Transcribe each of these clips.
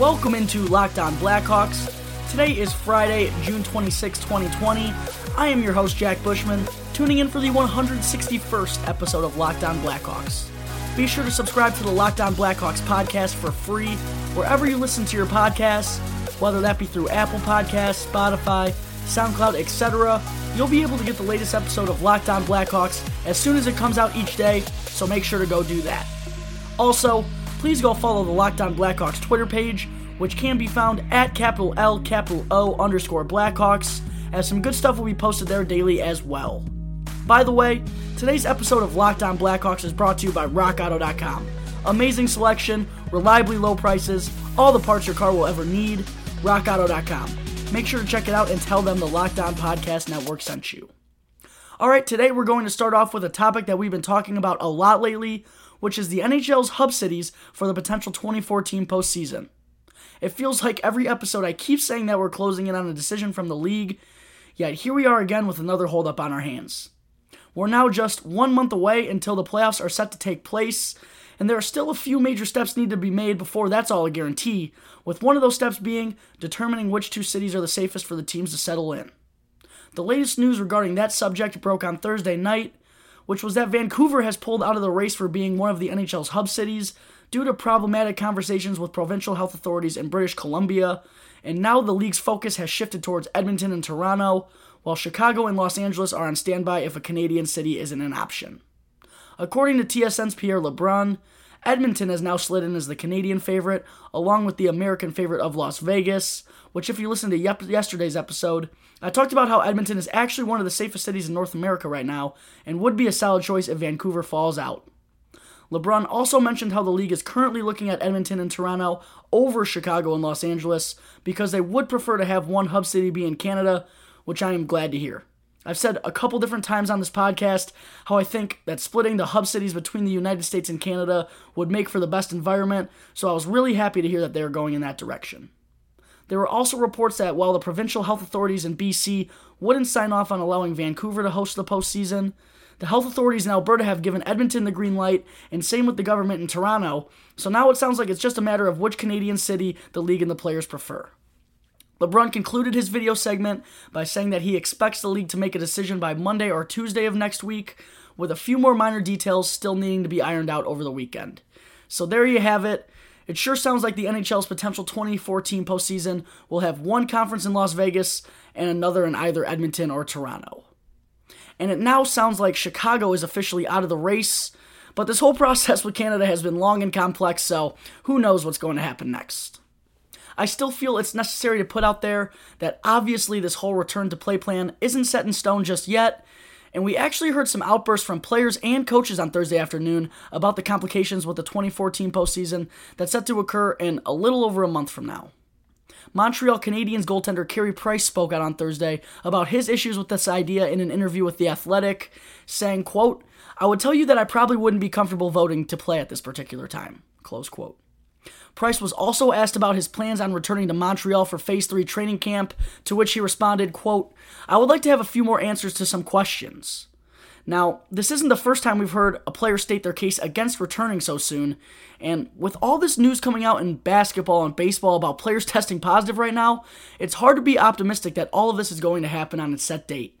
Welcome into Locked On Blackhawks. Today is Friday, June 26, 2020. I am your host, Jack Bushman, tuning in for the 161st episode of Locked On Blackhawks. Be sure to subscribe to the Locked On Blackhawks podcast for free wherever you listen to your podcasts, whether that be through Apple Podcasts, Spotify, SoundCloud, etc. You'll be able to get the latest episode of Locked On Blackhawks as soon as it comes out each day, so make sure to go do that. Also, please go follow the Locked On Blackhawks Twitter page, which can be found at capital L capital O underscore Blackhawks, as some good stuff will be posted there daily as well. By the way, today's episode of Locked On Blackhawks is brought to you by RockAuto.com. Amazing selection, reliably low prices, all the parts your car will ever need. RockAuto.com. Make sure to check it out and tell them the Locked On Podcast Network sent you. All right, today we're going to start off with a topic that we've been talking about a lot lately, which is the NHL's hub cities for the potential 2014 postseason. It feels like every episode I keep saying that we're closing in on a decision from the league, yet here we are again with another holdup on our hands. We're now just one month away until the playoffs are set to take place, and there are still a few major steps need to be made before that's all a guarantee, with one of those steps being determining which two cities are the safest for the teams to settle in. The latest news regarding that subject broke on Thursday night, which was that Vancouver has pulled out of the race for being one of the NHL's hub cities due to problematic conversations with provincial health authorities in British Columbia, and now the league's focus has shifted towards Edmonton and Toronto, while Chicago and Los Angeles are on standby if a Canadian city isn't an option. According to TSN's Pierre LeBrun, Edmonton has now slid in as the Canadian favorite, along with the American favorite of Las Vegas, which, if you listen to yesterday's episode, I talked about how Edmonton is actually one of the safest cities in North America right now and would be a solid choice if Vancouver falls out. LeBrun also mentioned how the league is currently looking at Edmonton and Toronto over Chicago and Los Angeles because they would prefer to have one hub city be in Canada, which I am glad to hear. I've said a couple different times on this podcast how I think that splitting the hub cities between the United States and Canada would make for the best environment, so I was really happy to hear that they are going in that direction. There were also reports that while the provincial health authorities in BC wouldn't sign off on allowing Vancouver to host the postseason, the health authorities in Alberta have given Edmonton the green light, and same with the government in Toronto, so now it sounds like it's just a matter of which Canadian city the league and the players prefer. LeBrun concluded his video segment by saying that he expects the league to make a decision by Monday or Tuesday of next week, with a few more minor details still needing to be ironed out over the weekend. So there you have it. It sure sounds like the NHL's potential 2014 postseason will have one conference in Las Vegas and another in either Edmonton or Toronto. And it now sounds like Chicago is officially out of the race, but this whole process with Canada has been long and complex, so who knows what's going to happen next. I still feel it's necessary to put out there that obviously this whole return to play plan isn't set in stone just yet, and we actually heard some outbursts from players and coaches on Thursday afternoon about the complications with the 2014 postseason that's set to occur in a little over a month from now. Montreal Canadiens goaltender Carey Price spoke out on Thursday about his issues with this idea in an interview with The Athletic, saying, quote, I would tell you that I probably wouldn't be comfortable voting to play at this particular time. Close quote. Price was also asked about his plans on returning to Montreal for Phase 3 training camp, to which he responded, quote, I would like to have a few more answers to some questions. Now, this isn't the first time we've heard a player state their case against returning so soon, and with all this news coming out in basketball and baseball about players testing positive right now, it's hard to be optimistic that all of this is going to happen on its set date.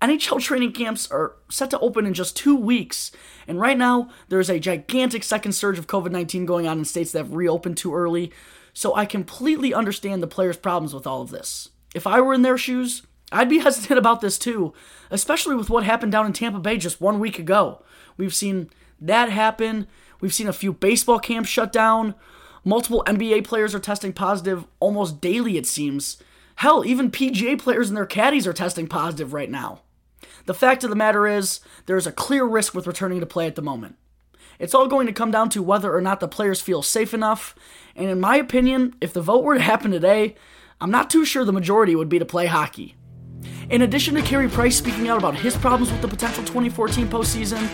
NHL training camps are set to open in just two weeks, and right now there's a gigantic second surge of COVID 19 going on in states that have reopened too early, so I completely understand the players' problems with all of this. If I were in their shoes, I'd be hesitant about this too, especially with what happened down in Tampa Bay just one week ago. We've seen that happen, we've seen a few baseball camps shut down, multiple NBA players are testing positive almost daily, it seems. Hell, even PGA players and their caddies are testing positive right now. The fact of the matter is, there is a clear risk with returning to play at the moment. It's all going to come down to whether or not the players feel safe enough, and in my opinion, if the vote were to happen today, I'm not too sure the majority would be to play hockey. In addition to Carey Price speaking out about his problems with the potential 2014 postseason,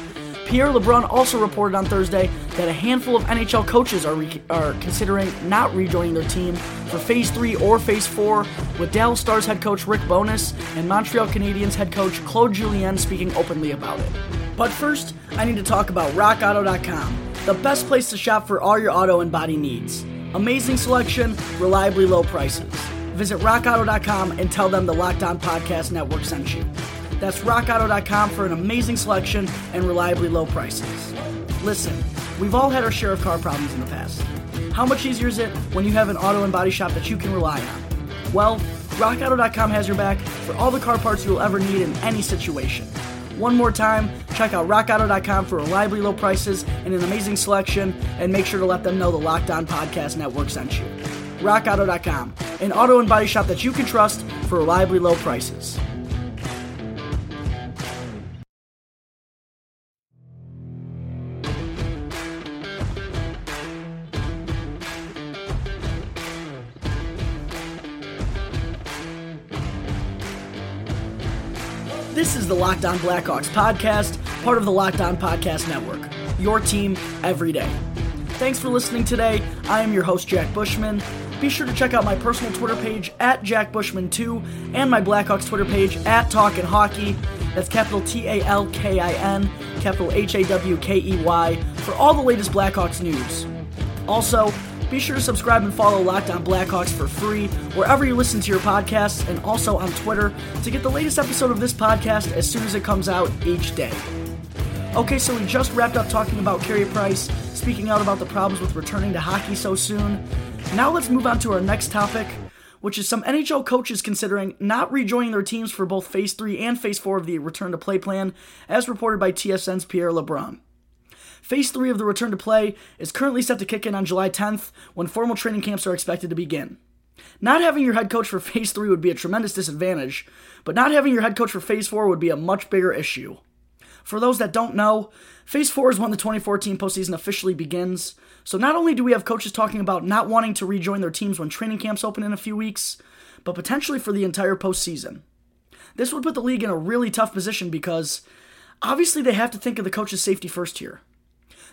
Pierre LeBrun also reported on Thursday that a handful of NHL coaches are, re- are considering not rejoining their team for Phase 3 or Phase 4, with Dallas Stars head coach Rick Bowness and Montreal Canadiens head coach Claude Julien speaking openly about it. But first, I need to talk about RockAuto.com, the best place to shop for all your auto and body needs. Amazing selection, reliably low prices. Visit rockauto.com and tell them the Locked On Podcast Network sent you. That's rockauto.com for an amazing selection and reliably low prices. Listen, we've all had our share of car problems in the past. How much easier is it when you have an auto and body shop that you can rely on? Well, rockauto.com has your back for all the car parts you'll ever need in any situation. One more time, check out rockauto.com for reliably low prices and an amazing selection, and make sure to let them know the Locked On Podcast Network sent you. RockAuto.com, an auto and body shop that you can trust for reliably low prices. This is the Locked On Blackhawks podcast, part of the Locked On Podcast Network. Your team every day. Thanks for listening today. I am your host, Jack Bushman. Be sure to check out my personal Twitter page at Jack Bushman2 and my Blackhawks Twitter page at Talkin' Hawkey. That's capital T A L K I N, capital H A W K E Y, for all the latest Blackhawks news. Also, be sure to subscribe and follow Locked On Blackhawks for free wherever you listen to your podcasts and also on Twitter to get the latest episode of this podcast as soon as it comes out each day. Okay, so we just wrapped up talking about Carey Price, speaking out about the problems with returning to hockey so soon. Now let's move on to our next topic, which is some NHL coaches considering not rejoining their teams for both Phase 3 and Phase 4 of the return to play plan, as reported by TSN's Pierre LeBrun. Phase 3 of the return to play is currently set to kick in on July 10th when formal training camps are expected to begin. Not having your head coach for Phase 3 would be a tremendous disadvantage, but not having your head coach for Phase 4 would be a much bigger issue. For those that don't know, Phase 4 is when the 2014 postseason officially begins, so not only do we have coaches talking about not wanting to rejoin their teams when training camps open in a few weeks, but potentially for the entire postseason. This would put the league in a really tough position because obviously they have to think of the coach's safety first here.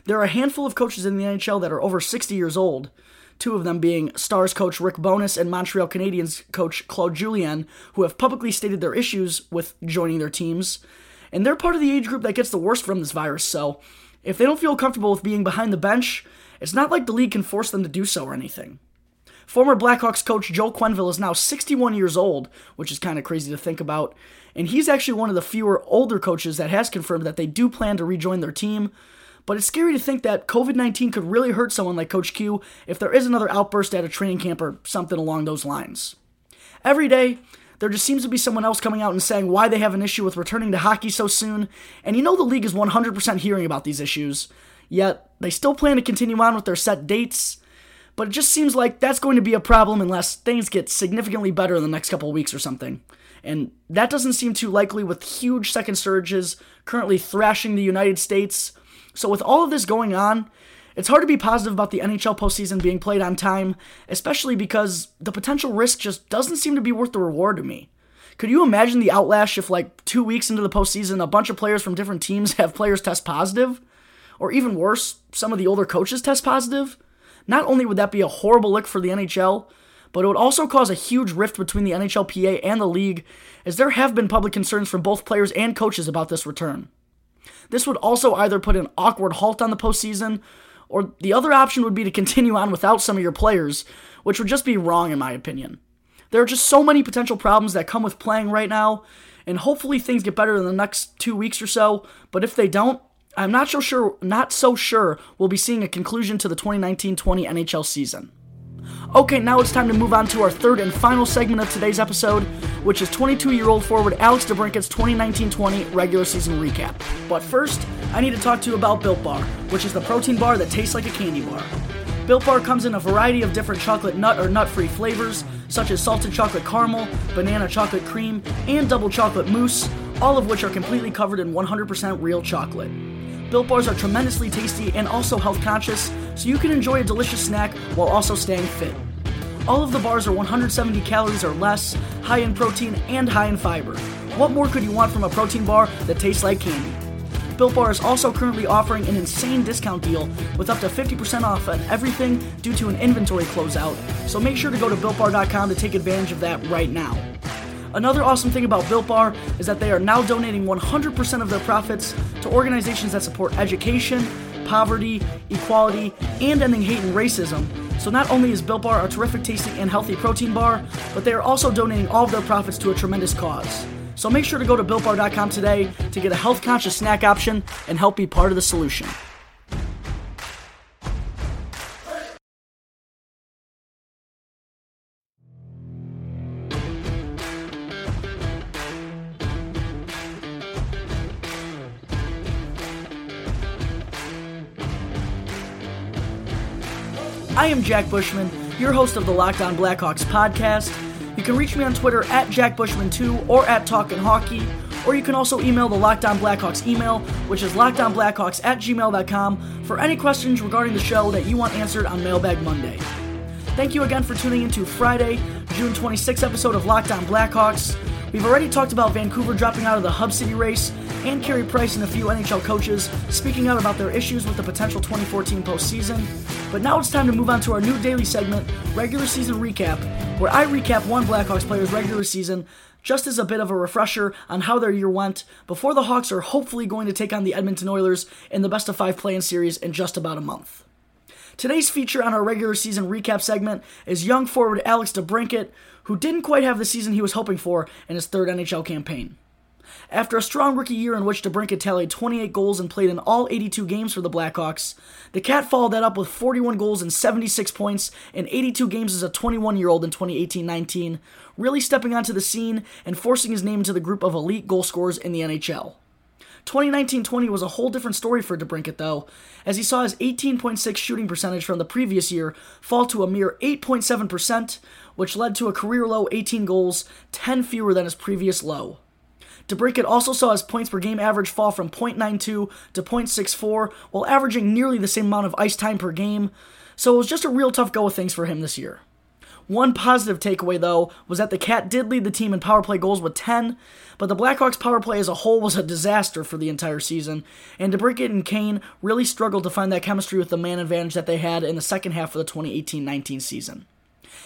There are a handful of coaches in the NHL that are over 60 years old, two of them being Stars coach Rick Bowness and Montreal Canadiens coach Claude Julien, who have publicly stated their issues with joining their teams. And they're part of the age group that gets the worst from this virus, so if they don't feel comfortable with being behind the bench, it's not like the league can force them to do so or anything. Former Blackhawks coach Joe Quenneville is now 61 years old, which is kind of crazy to think about, and he's actually one of the fewer older coaches that has confirmed that they do plan to rejoin their team, but it's scary to think that COVID 19 could really hurt someone like Coach Q if there is another outburst at a training camp or something along those lines. Every day, there just seems to be someone else coming out and saying why they have an issue with returning to hockey so soon, and you know the league is 100% hearing about these issues, yet they still plan to continue on with their set dates. But it just seems like that's going to be a problem unless things get significantly better in the next couple weeks or something. And that doesn't seem too likely with huge second surges currently thrashing the United States, so, with all of this going on, it's hard to be positive about the NHL postseason being played on time, especially because the potential risk just doesn't seem to be worth the reward to me. Could you imagine the outlash if, like, two weeks into the postseason, a bunch of players from different teams have players test positive? Or even worse, some of the older coaches test positive? Not only would that be a horrible lick for the NHL, but it would also cause a huge rift between the NHLPA and the league, as there have been public concerns from both players and coaches about this return. This would also either put an awkward halt on the postseason, or the other option would be to continue on without some of your players, which would just be wrong in my opinion. There are just so many potential problems that come with playing right now, and hopefully things get better in the next two weeks or so, but if they don't, I'm not so sure not so sure we'll be seeing a conclusion to the 2019-20 NHL season. Okay, now it's time to move on to our third and final segment of today's episode, which is 22 year old forward Alex DeBrincat's 2019 20 regular season recap. But first, I need to talk to you about Built Bar, which is the protein bar that tastes like a candy bar. Built Bar comes in a variety of different chocolate nut or nut free flavors, such as salted chocolate caramel, banana chocolate cream, and double chocolate mousse, all of which are completely covered in 100% real chocolate. Built Bars are tremendously tasty and also health conscious, so you can enjoy a delicious snack while also staying fit. All of the bars are 170 calories or less, high in protein, and high in fiber. What more could you want from a protein bar that tastes like candy? Built Bar is also currently offering an insane discount deal with up to 50% off on everything due to an inventory closeout, so make sure to go to BuiltBar.com to take advantage of that right now. Another awesome thing about Built Bar is that they are now donating 100% of their profits to organizations that support education, poverty, equality, and ending hate and racism, So not only is Built Bar a terrific tasting and healthy protein bar, but they are also donating all of their profits to a tremendous cause. So make sure to go to builtbar.com today to get a health conscious snack option and help be part of the solution. I am Jack Bushman, your host of the Locked On Blackhawks podcast. You can reach me on Twitter at JackBushman2 or at Talkin' Hawkey, or you can also email the Locked On Blackhawks email, which is lockedonblackhawks at gmail.com, for any questions regarding the show that you want answered on Mailbag Monday. Thank you again for tuning in to Friday, June 26th episode of Locked On Blackhawks. We've already talked about Vancouver dropping out of the Hub City race and Carey Price and a few NHL coaches speaking out about their issues with the potential 2014 postseason. But now it's time to move on to our new daily segment, Regular Season Recap, where I recap one Blackhawks player's regular season just as a bit of a refresher on how their year went before the Hawks are hopefully going to take on the Edmonton Oilers in the best of five play-in series in just about a month. Today's feature on our regular season recap segment is young forward Alex DeBrincat, who didn't quite have the season he was hoping for in his third NHL campaign. After a strong rookie year in which DeBrincat tallied 28 goals and played in all 82 games for the Blackhawks, the Cat followed that up with 41 goals and 76 points in 82 games as a 21 year old in 2018 19, really stepping onto the scene and forcing his name into the group of elite goal scorers in the NHL. 2019-20 was a whole different story for DeBrincat, though, as he saw his 18.6 shooting percentage from the previous year fall to a mere 8.7%, which led to a career low 18 goals, 10 fewer than his previous low. DeBrincat also saw his points per game average fall from .92 to .64, while averaging nearly the same amount of ice time per game, so it was just a real tough go of things for him this year. One positive takeaway, though, was that the Cat did lead the team in power play goals with 10, but the Blackhawks' power play as a whole was a disaster for the entire season, and DeBrincat and Kane really struggled to find that chemistry with the man advantage that they had in the second half of the 2018 19 season.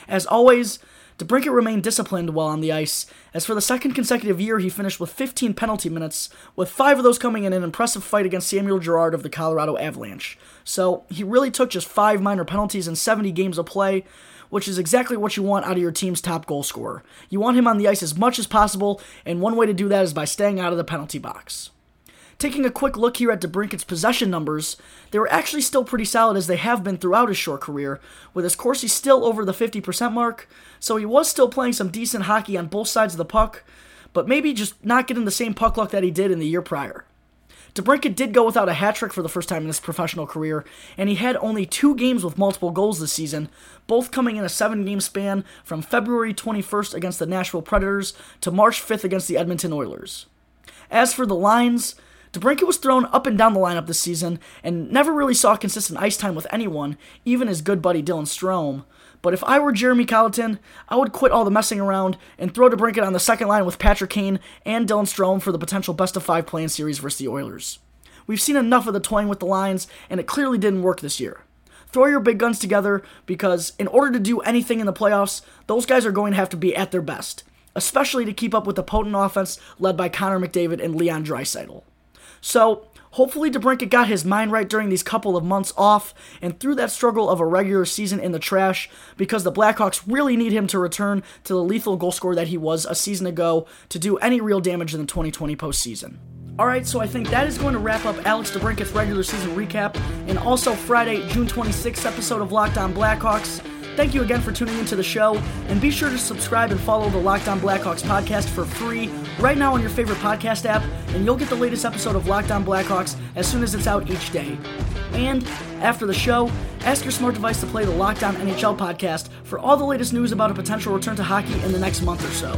As always, DeBrincat remained disciplined while on the ice, as for the second consecutive year he finished with 15 penalty minutes, with five of those coming in an impressive fight against Samuel Girard of the Colorado Avalanche. So he really took just five minor penalties in 70 games of play, which is exactly what you want out of your team's top goal scorer. You want him on the ice as much as possible, and one way to do that is by staying out of the penalty box. Taking a quick look here at DeBrincat's possession numbers, they were actually still pretty solid as they have been throughout his short career, with his Corsi still over the 50% mark, so he was still playing some decent hockey on both sides of the puck, but maybe just not getting the same puck luck that he did in the year prior. DeBrincat did go without a hat trick for the first time in his professional career, and he had only two games with multiple goals this season, both coming in a seven game span from February 21st against the Nashville Predators to March 5th against the Edmonton Oilers. As for the lines, DeBrincat was thrown up and down the lineup this season and never really saw consistent ice time with anyone, even his good buddy Dylan Strome. But if I were Jeremy Colliton, I would quit all the messing around and throw DeBrincat on the second line with Patrick Kane and Dylan Strome for the potential best of five play-in series versus the Oilers. We've seen enough of the toying with the lines, and it clearly didn't work this year. Throw your big guns together because, in order to do anything in the playoffs, those guys are going to have to be at their best, especially to keep up with the potent offense led by Connor McDavid and Leon Draisaitl. So, Hopefully, DeBrincat got his mind right during these couple of months off and through that struggle of a regular season in the trash because the Blackhawks really need him to return to the lethal goal scorer that he was a season ago to do any real damage in the 2020 postseason. Alright, so I think that is going to wrap up Alex DeBrincat's regular season recap and also Friday, June 26th episode of Locked On Blackhawks. Thank you again for tuning into the show, and be sure to subscribe and follow the Locked On Blackhawks podcast for free right now on your favorite podcast app, and you'll get the latest episode of Locked On Blackhawks as soon as it's out each day. And after the show, ask your smart device to play the Locked On NHL podcast for all the latest news about a potential return to hockey in the next month or so.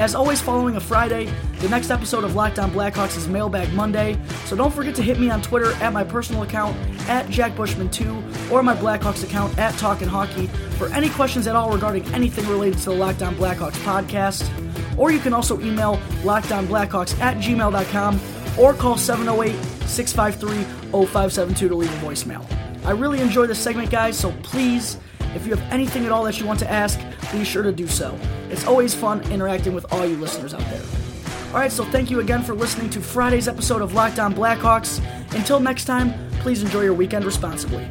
As always, following a Friday, the next episode of Locked On Blackhawks is Mailbag Monday, so don't forget to hit me on Twitter at my personal account at Jack Bushman2 or my Blackhawks account at Talkin' Hawkey for any questions at all regarding anything related to the Locked On Blackhawks podcast. Or you can also email lockedonblackhawks at gmail.com or call 708 653 0572 to leave a voicemail. I really enjoy this segment, guys, so please, if you have anything at all that you want to ask, be sure to do so. It's always fun interacting with all you listeners out there. Alright, so thank you again for listening to Friday's episode of Locked On Blackhawks. Until next time, please enjoy your weekend responsibly.